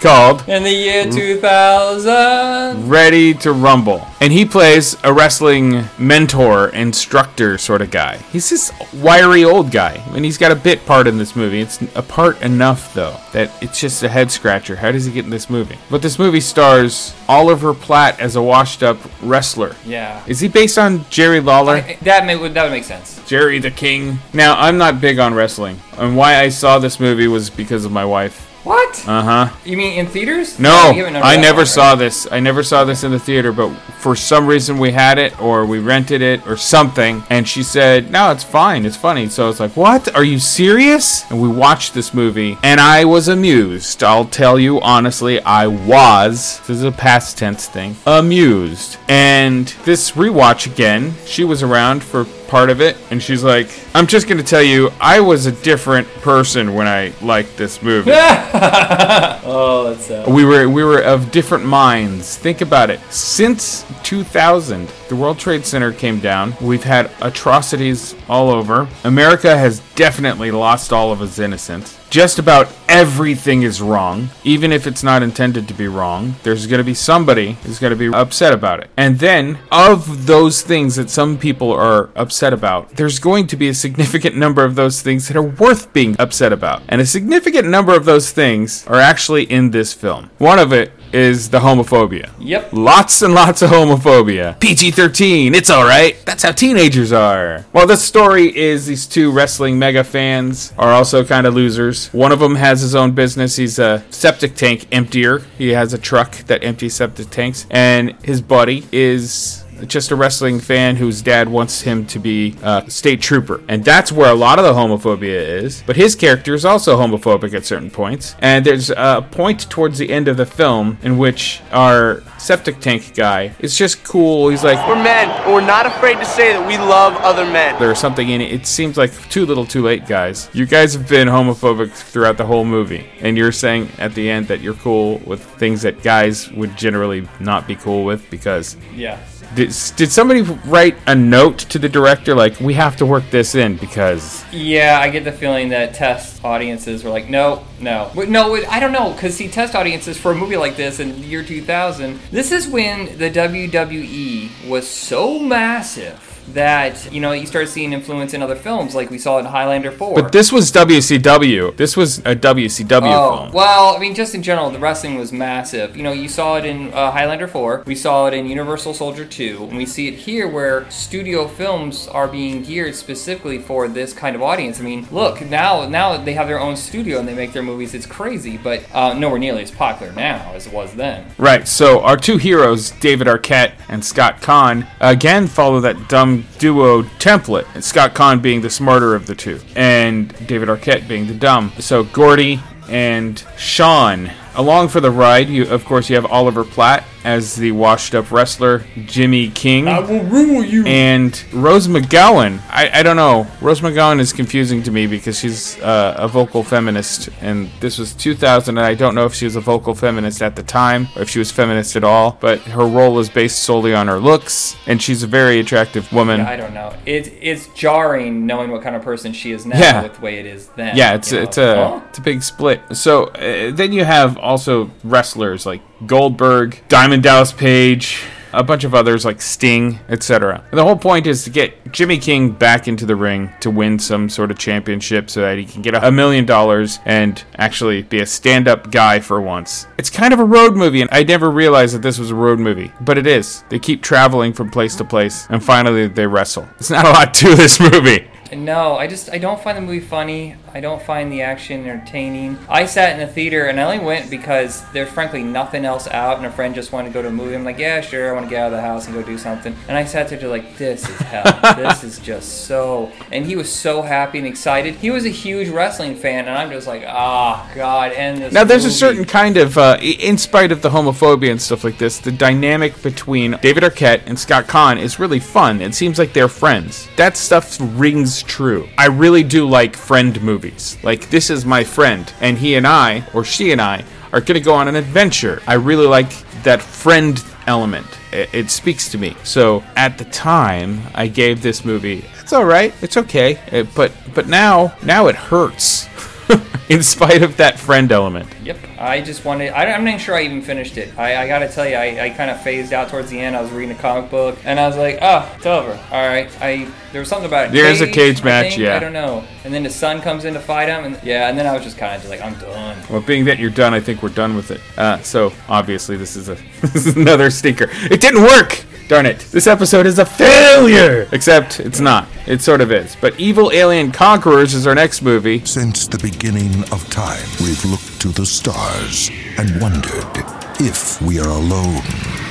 called in the year 2000. Ready to Rumble. And he plays a wrestling mentor, instructor sort of guy. He's this wiry old guy. And he's got a bit part in this movie. It's a part enough, though, that it's just a head scratcher. How does he get in this movie? But this movie stars Oliver Platt as a washed up wrestler. Yeah. Is he based on Jerry Lawler? I- that, may, that would make sense. Jerry the King. Now, I'm not big on wrestling. And why I saw this movie was because of my wife. What? Uh huh. You mean in theaters? No, I never one, saw right? this. I never saw this in the theater, but for some reason we had it or we rented it or something. And she said, No, it's fine. It's funny. So I was like, What? Are you serious? And we watched this movie and I was amused. I'll tell you honestly, I was. This is a past tense thing. Amused. And this rewatch again, she was around for part of it and she's like, I'm just to tell you, I was a different person when I liked this movie. oh, that's sad. We were we were of different minds. Think about it. Since 2000, the World Trade Center came down. We've had atrocities all over. America has definitely lost all of its innocence. Just about everything is wrong, even if it's not intended to be wrong. There's going to be somebody who's going to be upset about it. And then, of those things that some people are upset about, there's going to be a significant number of those things that are worth being upset about. And a significant number of those things are actually in this film. One of it is the homophobia. Yep. Lots and lots of homophobia. PG 13, it's alright. That's how teenagers are. Well, the story is these two wrestling mega fans are also kind of losers. One of them has his own business. He's a septic tank emptier. He has a truck that empties septic tanks. And his buddy is just a wrestling fan whose dad wants him to be uh, a state trooper. And that's where a lot of the homophobia is. But his character is also homophobic at certain points. And there's a point towards the end of the film in which our septic tank guy is just cool. He's like, We're men, and we're not afraid to say that we love other men. there's something in it. It seems like too little, too late, guys. You guys have been homophobic throughout the whole movie, and you're saying at the end that you're cool with things that guys would generally not be cool with because. Yeah. Did, did somebody write a note to the director like we have to work this in because Yeah, I get the feeling that test audiences were like, no, no, no. I don't know, because see, test audiences for a movie like this in the year 2000, this is when the WWE was so massive that you know you start seeing influence in other films, like we saw in Highlander 4. but this was WCW. This was a WCW Oh, film. well, I mean, just in general, the wrestling was massive. You know, you saw it in uh, Highlander 4, we saw it in Universal Soldier 2, and we see it here where studio films are being geared specifically for this kind of audience. I mean, look, now now they have their own studio and they make their movies. It's crazy, but uh, nowhere nearly as popular now as it was then. Right, so our two heroes, David Arquette and Scott Caan, again follow that dumb duo template. And Scott Caan being the smarter of the two, and David Arquette being the dumb. So Gordy and Sean. Along for the ride, you of course you have Oliver Platt as the washed-up wrestler Jimmy King. I will rule you. And Rose McGowan. I, I don't know. Rose McGowan is confusing to me because she's uh, a vocal feminist, and this was 2000, and I don't know if she was a vocal feminist at the time or if she was feminist at all. But her role is based solely on her looks, and she's a very attractive woman. I don't know. It's it's jarring knowing what kind of person she is now Yeah. with the way it is then. Yeah, it's you know? it's a Huh? it's a big split. So uh, then you have also wrestlers like Goldberg, Diamond Dallas Page, a bunch of others like Sting, etc. The whole point is to get Jimmy King back into the ring to win some sort of championship so that he can get a million dollars and actually be a stand-up guy for once. It's kind of a road movie and I never realized that this was a road movie, but it is. They keep traveling from place to place and finally they wrestle. It's not a lot to this movie. No, I just I don't find the movie funny. I don't find the action entertaining. I sat in the theater and I only went because there's frankly nothing else out, and a friend just wanted to go to a movie. I'm like, yeah, sure, I want to get out of the house and go do something. And I sat there just like, this is hell. this is just so. And he was so happy and excited. He was a huge wrestling fan, and I'm just like, ah, God, end this. Now, there's a certain kind of, uh, in spite of the homophobia and stuff like this, the dynamic between David Arquette and Scott Caan is really fun. It seems like they're friends. That stuff rings true. I really do like friend movies. Like, this is my friend, and he and I, or she and I, are going to go on an adventure. I really like that friend element. It, it speaks to me. So, at the time, I gave this movie, it's all right, it's okay. Uh, but, but now, now it hurts. in spite of that friend element. Yep, I just wanted. I, I'm not even sure I even finished it. I, I gotta tell you, I, I kind of phased out towards the end. I was reading a comic book, and I was like, oh, it's over. All right. I there was something about it. There's a cage I match, think, yeah. I don't know. And then the son comes in to fight him, and yeah, and then I was just kind of just like, I'm done. Well, being that you're done, I think we're done with it. Uh, so obviously, this is a this is another stinker. It didn't work. Darn it. This episode is a failure! Except it's not. It sort of is. But Evil Alien Conquerors is our next movie. Since the beginning of time, we've looked to the stars and wondered if we are alone.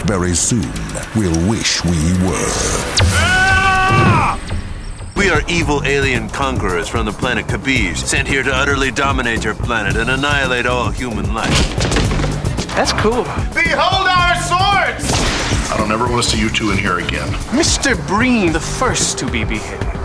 Very soon, we'll wish we were. We are evil alien conquerors from the planet Kabij, sent here to utterly dominate your planet and annihilate all human life. That's cool. Behold our swords! I don't ever want to see you two in here again. Mr. Breen, the first to be beheaded.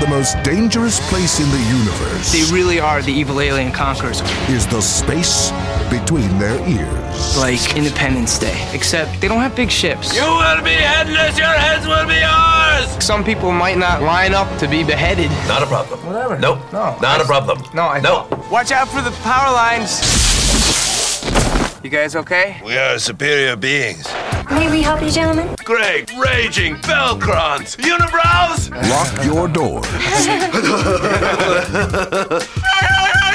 The most dangerous place in the universe They really are the evil alien conquerors. is the space between their ears. Like Independence Day. Except they don't have big ships. You will be headless, your heads will be ours! Some people might not line up to be beheaded. Not a problem. Whatever. Nope. No. Not a problem. No, I No. Watch out for the power lines. You guys okay? We are superior beings. May we help you, gentlemen? Great, raging Velcrons! Unibrows! Lock your doors.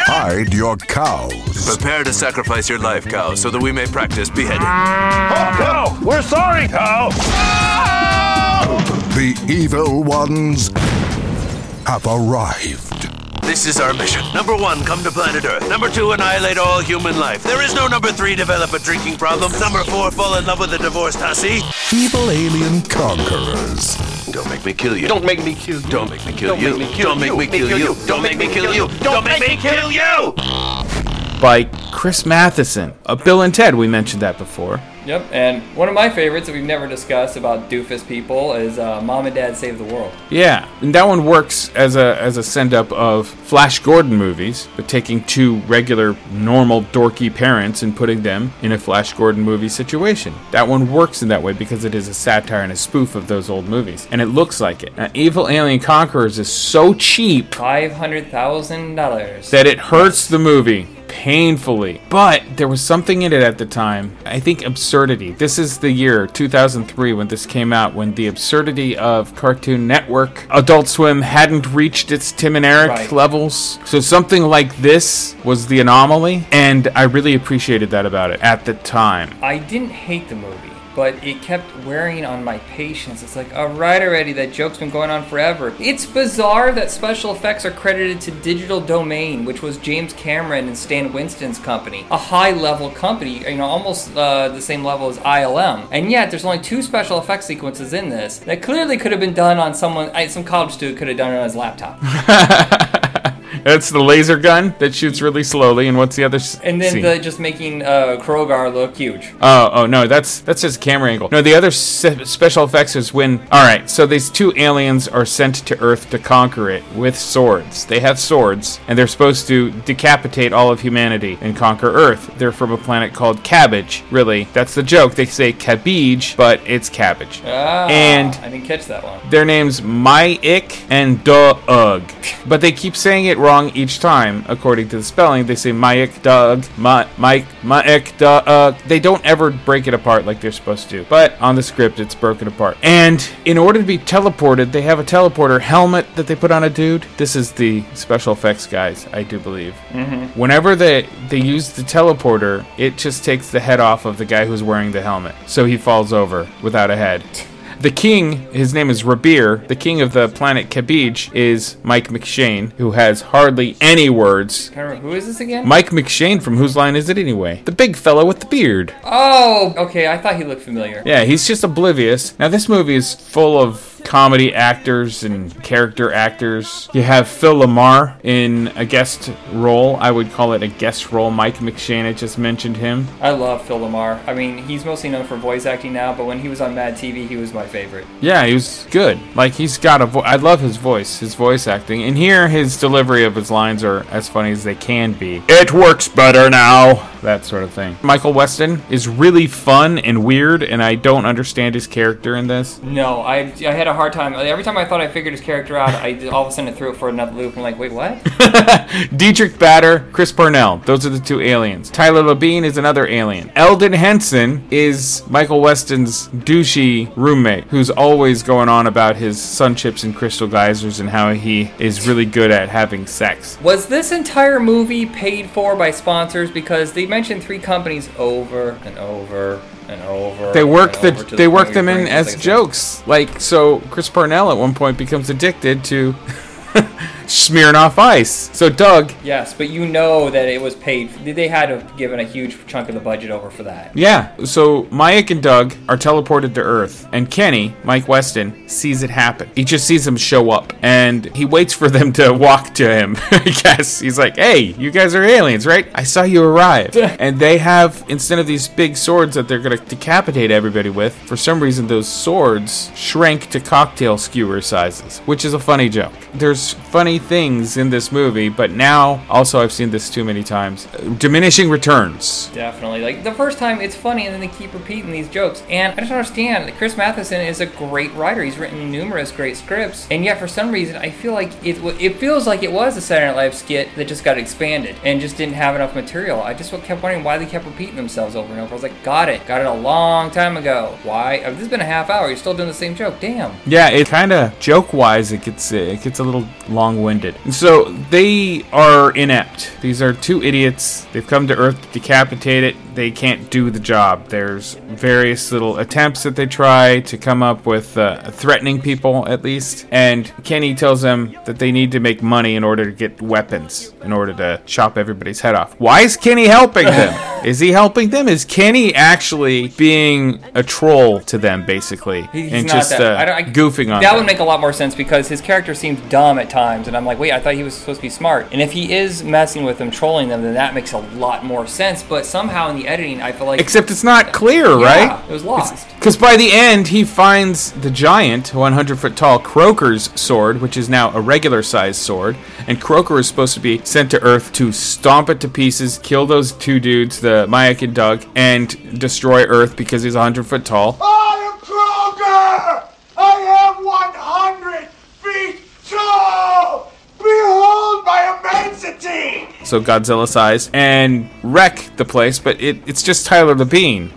Hide your cows. Prepare to sacrifice your life, cow, so that we may practice beheading. Oh, cow! We're sorry, cow! The evil ones have arrived. This is our mission. Number one, come to planet Earth. Number two, annihilate all human life. There is no number three, develop a drinking problem. Number four, fall in love with a divorced hussy. Evil alien conquerors. Don't make me kill you. Don't make me kill you. Don't make me kill Don't you. make me kill Don't make me kill you. Don't make me kill you. Don't make me kill you. By Chris Matheson. Uh, Bill and Ted, we mentioned that before. Yep, and one of my favorites that we've never discussed about doofus people is uh, Mom and Dad Save the World. Yeah, and that one works as a as a send up of Flash Gordon movies, but taking two regular, normal, dorky parents and putting them in a Flash Gordon movie situation. That one works in that way because it is a satire and a spoof of those old movies, and it looks like it. Now, Evil Alien Conquerors is so cheap Five hundred thousand dollars. that it hurts the movie painfully. But there was something in it at the time. I think absurdity. This is the year 2003 when this came out, when the absurdity of Cartoon Network, Adult Swim hadn't reached its Tim and Eric Right. levels. So something like this was the anomaly, and I really appreciated that about it at the time. I didn't hate the movie, but it kept wearing on my patience. It's like, alright already, that joke's been going on forever. It's bizarre that special effects are credited to Digital Domain, which was James Cameron and Stan Winston's company. A high level company, you know, almost uh, the same level as ILM. And yet, there's only two special effects sequences in this that clearly could have been done on someone, some college student could have done it on his laptop. That's the laser gun that shoots really slowly, and what's the other s- And then scene? the, just making uh, Krogar look huge. Oh, oh no, that's that's just camera angle. No, the other se- special effects is when. All right, so these two aliens are sent to Earth to conquer it with swords. They have swords, and they're supposed to decapitate all of humanity and conquer Earth. They're from a planet called Cabbage. Really, that's the joke. They say Cabbage, but it's Cabbage. Ah, And I didn't catch that one. their names Myik and Doug, but they keep saying it wrong each time. According to the spelling, they say Myik Doug, My Mike Myik Doug. They don't ever break it apart like they're supposed to. But on the script, it's broken apart. And in order to be teleported, they have a teleporter helmet that they put on a dude. This is the special effects guys, I do believe. Mhm. Whenever they they use the teleporter, it just takes the head off of the guy who's wearing the helmet, so he falls over without a head. The king, his name is Rabir. The king of the planet Kabij is Mike McShane, who has hardly any words. Who is this again? Mike McShane from Whose Line Is It Anyway? The big fellow with the beard. Oh, okay. I thought he looked familiar. Yeah, he's just oblivious. Now, this movie is full of comedy actors and character actors. You have Phil Lamar in a guest role. I would call it a guest role. Mike McShane, I just mentioned him. I love Phil Lamar. I mean, he's mostly known for voice acting now, but when he was on Mad TV, he was my favorite. Yeah, he was good. Like he's got a voice. I love his voice, his voice acting, and here his delivery of his lines are as funny as they can be. It works better now. That sort of thing. Michael Weston is really fun and weird, and I don't understand his character in this. No, I, I had a hard time. Every time I thought I figured his character out, I all of a sudden it threw it for another loop. I'm like, wait, what? Diedrich Bader, Chris Parnell. Those are the two aliens. Tyler Labine is another alien. Elden Henson is Michael Weston's douchey roommate who's always going on about his sun chips and crystal geysers and how he is really good at having sex. Was this entire movie paid for by sponsors? Because they mentioned three companies over and over and over. They work the they the work them in as jokes. Like so, Chris Parnell at one point becomes addicted to Smirnoff Ice. So Doug, Yes, but you know that it was paid. They had to have given a huge chunk of the budget over for that. yeah. So Mike and Doug are teleported to Earth, and Kenny, Mike Weston, sees it happen. He just sees them show up, and he waits for them to walk to him. I guess he's like, "Hey, you guys are aliens, right? I saw you arrive." and they have instead of these big swords that they're gonna decapitate everybody with, for some reason those swords shrink to cocktail skewer sizes, which is a funny joke. There's funny things in this movie, but now also I've seen this too many times. Diminishing returns. Definitely. Like the first time it's funny and then they keep repeating these jokes. And I just understand. that Chris Matheson is a great writer. He's written numerous great scripts. And yet for some reason I feel like it it feels like it was a Saturday Night Live skit that just got expanded and just didn't have enough material. I just kept wondering why they kept repeating themselves over and over. I was like, got it. Got it a long time ago. Why? I mean, this has been a half hour. You're still doing the same joke. Damn. Yeah, it kind of joke wise, it gets it gets a little long winded. And so they are inept. These are two idiots. They've come to Earth to decapitate it. They can't do the job. There's various little attempts that they try to come up with uh, threatening people, at least. And Kenny tells them that they need to make money in order to get weapons, in order to chop everybody's head off. Why is Kenny helping them? is he helping them? Is Kenny actually being a troll to them, basically, He's and not just that. uh, I I, goofing on That them? would make a lot more sense because his character seems dumb at times, and I'm like, wait, I thought he was supposed to be smart. And if he is messing with them, trolling them, then that makes a lot more sense. But somehow in the editing, I feel like Except it's not clear, Yeah, right? it was lost. Because by the end, he finds the giant, 100 foot tall Croker's sword, which is now a regular sized sword. And Croker is supposed to be sent to Earth to stomp it to pieces, kill those two dudes, the Mayak and Doug, and destroy Earth because he's 100 foot tall. I am Kroger! I am 100 Behold my immensity! So Godzilla size and wreck the place, but it, it's just Tyler Labine,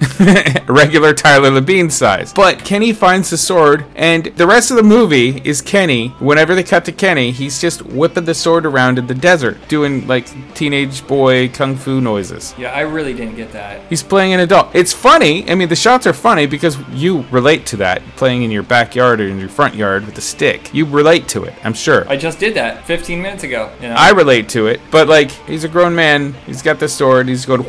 regular Tyler Labine size. But Kenny finds the sword, and the rest of the movie is Kenny. Whenever they cut to Kenny, he's just whipping the sword around in the desert, doing like teenage boy kung fu noises. Yeah, I really didn't get that. He's playing an adult. It's funny. I mean, the shots are funny because you relate to that. Playing in your backyard or in your front yard with a stick, you relate to it. I'm sure. I just did that 15 minutes ago. You know? I relate to it, but like he's a grown man. He's got the sword. He's going.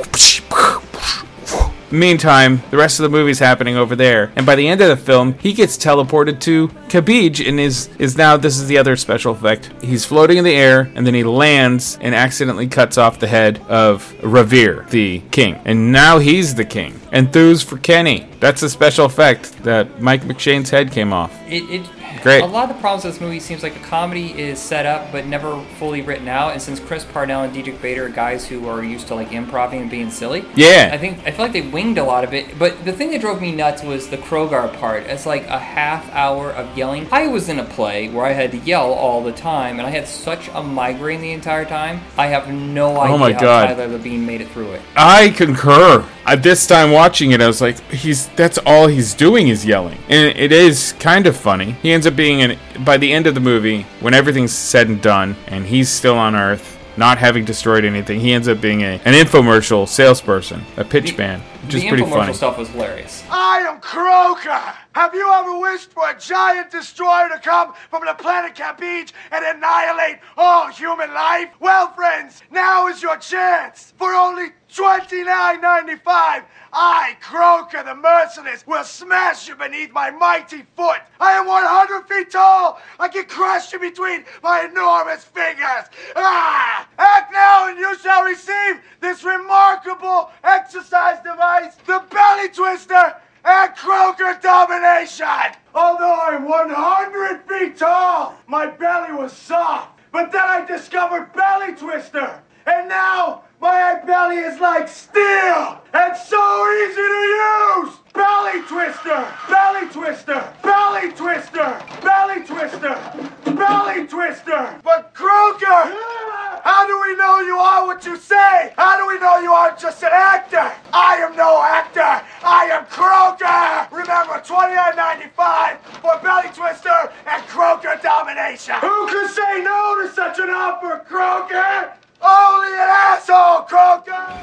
Meantime, the rest of the movie's happening over there, and by the end of the film, he gets teleported to Kabij and is is now this is the other special effect. He's floating in the air, and then he lands and accidentally cuts off the head of Revere, the king, and now he's the king. Enthused for Kenny. That's a special effect that Mike McShane's head came off. It, it Great. A lot of the problems with this movie seems like the comedy is set up but never fully written out. And since Chris Parnell and Diedrich Bader are guys who are used to like improvising and being silly, Yeah. I think I feel like they winged a lot of it. But the thing that drove me nuts was the Krogar part. It's like a half hour of yelling. I was in a play where I had to yell all the time, and I had such a migraine the entire time. I have no oh idea Oh my how God. Tyler Labine made it through it. I concur. At this time watching it, I was like, he's that's all he's doing is yelling, and it is kind of funny. He ends up being an by the end of the movie, when everything's said and done, and he's still on Earth, not having destroyed anything, he ends up being a, an infomercial salesperson, a pitch man, which is the pretty infomercial funny. stuff was hilarious. I am Kroger! Have you ever wished for a giant destroyer to come from the planet Kabij and annihilate all human life? Well, friends, now is your chance. For only $29.95, I, Kroger the Merciless, will smash you beneath my mighty foot. I am 100 feet tall. I can crush you between my enormous fingers. Ah! Act now and you shall receive this remarkable exercise device, the Belly Twister and Kroger Domination. Although I'm 100 feet tall, my belly was soft. But then I discovered Belly Twister. And now my belly is like steel and so easy to use. Belly Twister, Belly Twister, Belly Twister, Belly Twister, Belly Twister. But Kroger, how do we know you are what you say? How do we know you aren't just an actor? I am no actor. I am Kroger. Remember, $29.95 for Belly Twister and Kroger Domination. Who could say no to such an offer, Kroger? Only an asshole, Croker!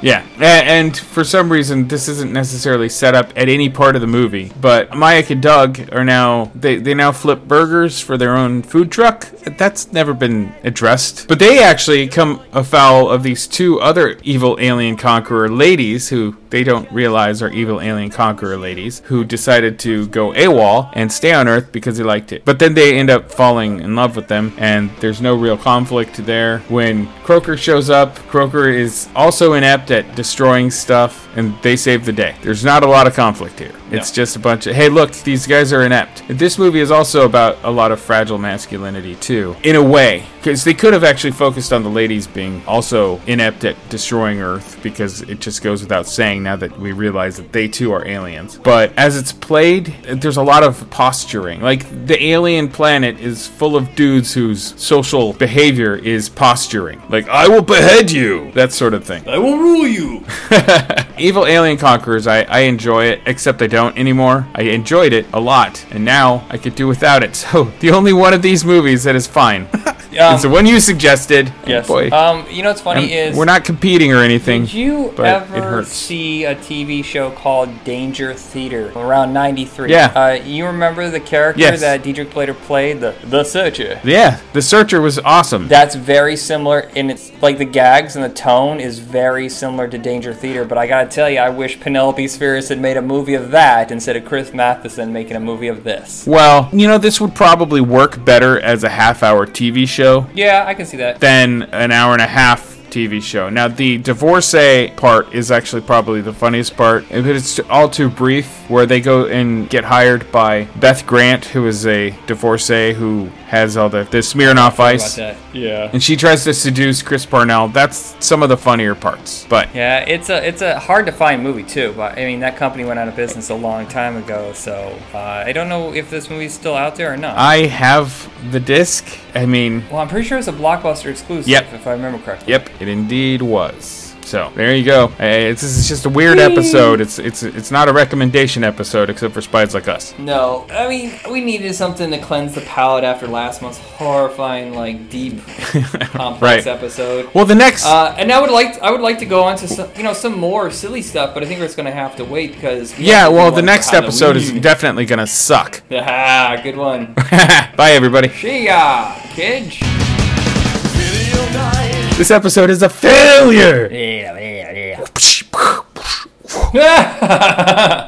Yeah, and for some reason, this isn't necessarily set up at any part of the movie. But Mike and Doug are now they they now flip burgers for their own food truck. That's never been addressed. But they actually come afoul of these two other evil alien conqueror ladies who they don't realize are evil alien conqueror ladies who decided to go AWOL and stay on Earth because they liked it. But then they end up falling in love with them, and there's no real conflict there. When Croker shows up, Croker is also inept at destroying stuff, and they save the day. There's not a lot of conflict here. It's just a bunch of, hey, look, these guys are inept. This movie is also about a lot of fragile masculinity, too, in a way. Because they could have actually focused on the ladies being also inept at destroying Earth, because it just goes without saying now that we realize that they too are aliens. But as it's played, there's a lot of posturing. Like, the alien planet is full of dudes whose social behavior is posturing. Like, I will behead you! That sort of thing. I will rule you. Evil Alien Conquerors, I, I enjoy it, except I don't anymore. I enjoyed it a lot, and now I could do without it. So, the only one of these movies that is fine. It's the one you suggested. Yes. boy. Um, you know what's funny And is we're not competing or anything. Did you ever see a TV show called Danger Theater around '93? Yeah. Uh, you remember the character Yes. that Diedrich Bader played, the the Searcher? Yeah, The Searcher was awesome. That's very similar and its like the gags and the tone is very similar to Danger Theater. But I gotta tell you, I wish Penelope Spheeris had made a movie of that instead of Chris Matheson making a movie of this. well, you know, this would probably work better as a half hour TV show Yeah, I can see that. than an hour and a half TV show. Now, the divorcee part is actually probably the funniest part, it's all too brief. Where they go and get hired by Beth Grant, who is a divorcee who has all the, the Smirnoff Ice. Yeah. And she tries to seduce Chris Parnell. That's some of the funnier parts. But Yeah, it's a it's a hard to find movie too. But I mean, that company went out of business a long time ago, so uh, I don't know if this movie's still out there or not. I have the disc. I mean, well, I'm pretty sure it's a blockbuster exclusive, Yep. if I remember correctly. Yep, it indeed was. So there you go. Hey, it's, this is just a weird episode. It's it's it's not a recommendation episode except for spies like us. No, I mean we needed something to cleanse the palate after last month's horrifying, like deep, complex Right. episode. Well, the next- uh, and I would like I would like to go on to some, you know, some more silly stuff, but I think we're just gonna have to wait because we Yeah, have to do well, the next episode is definitely gonna suck. Ah, good one. Bye, everybody. See ya, kids. This episode is a failure. Yeah, yeah, yeah.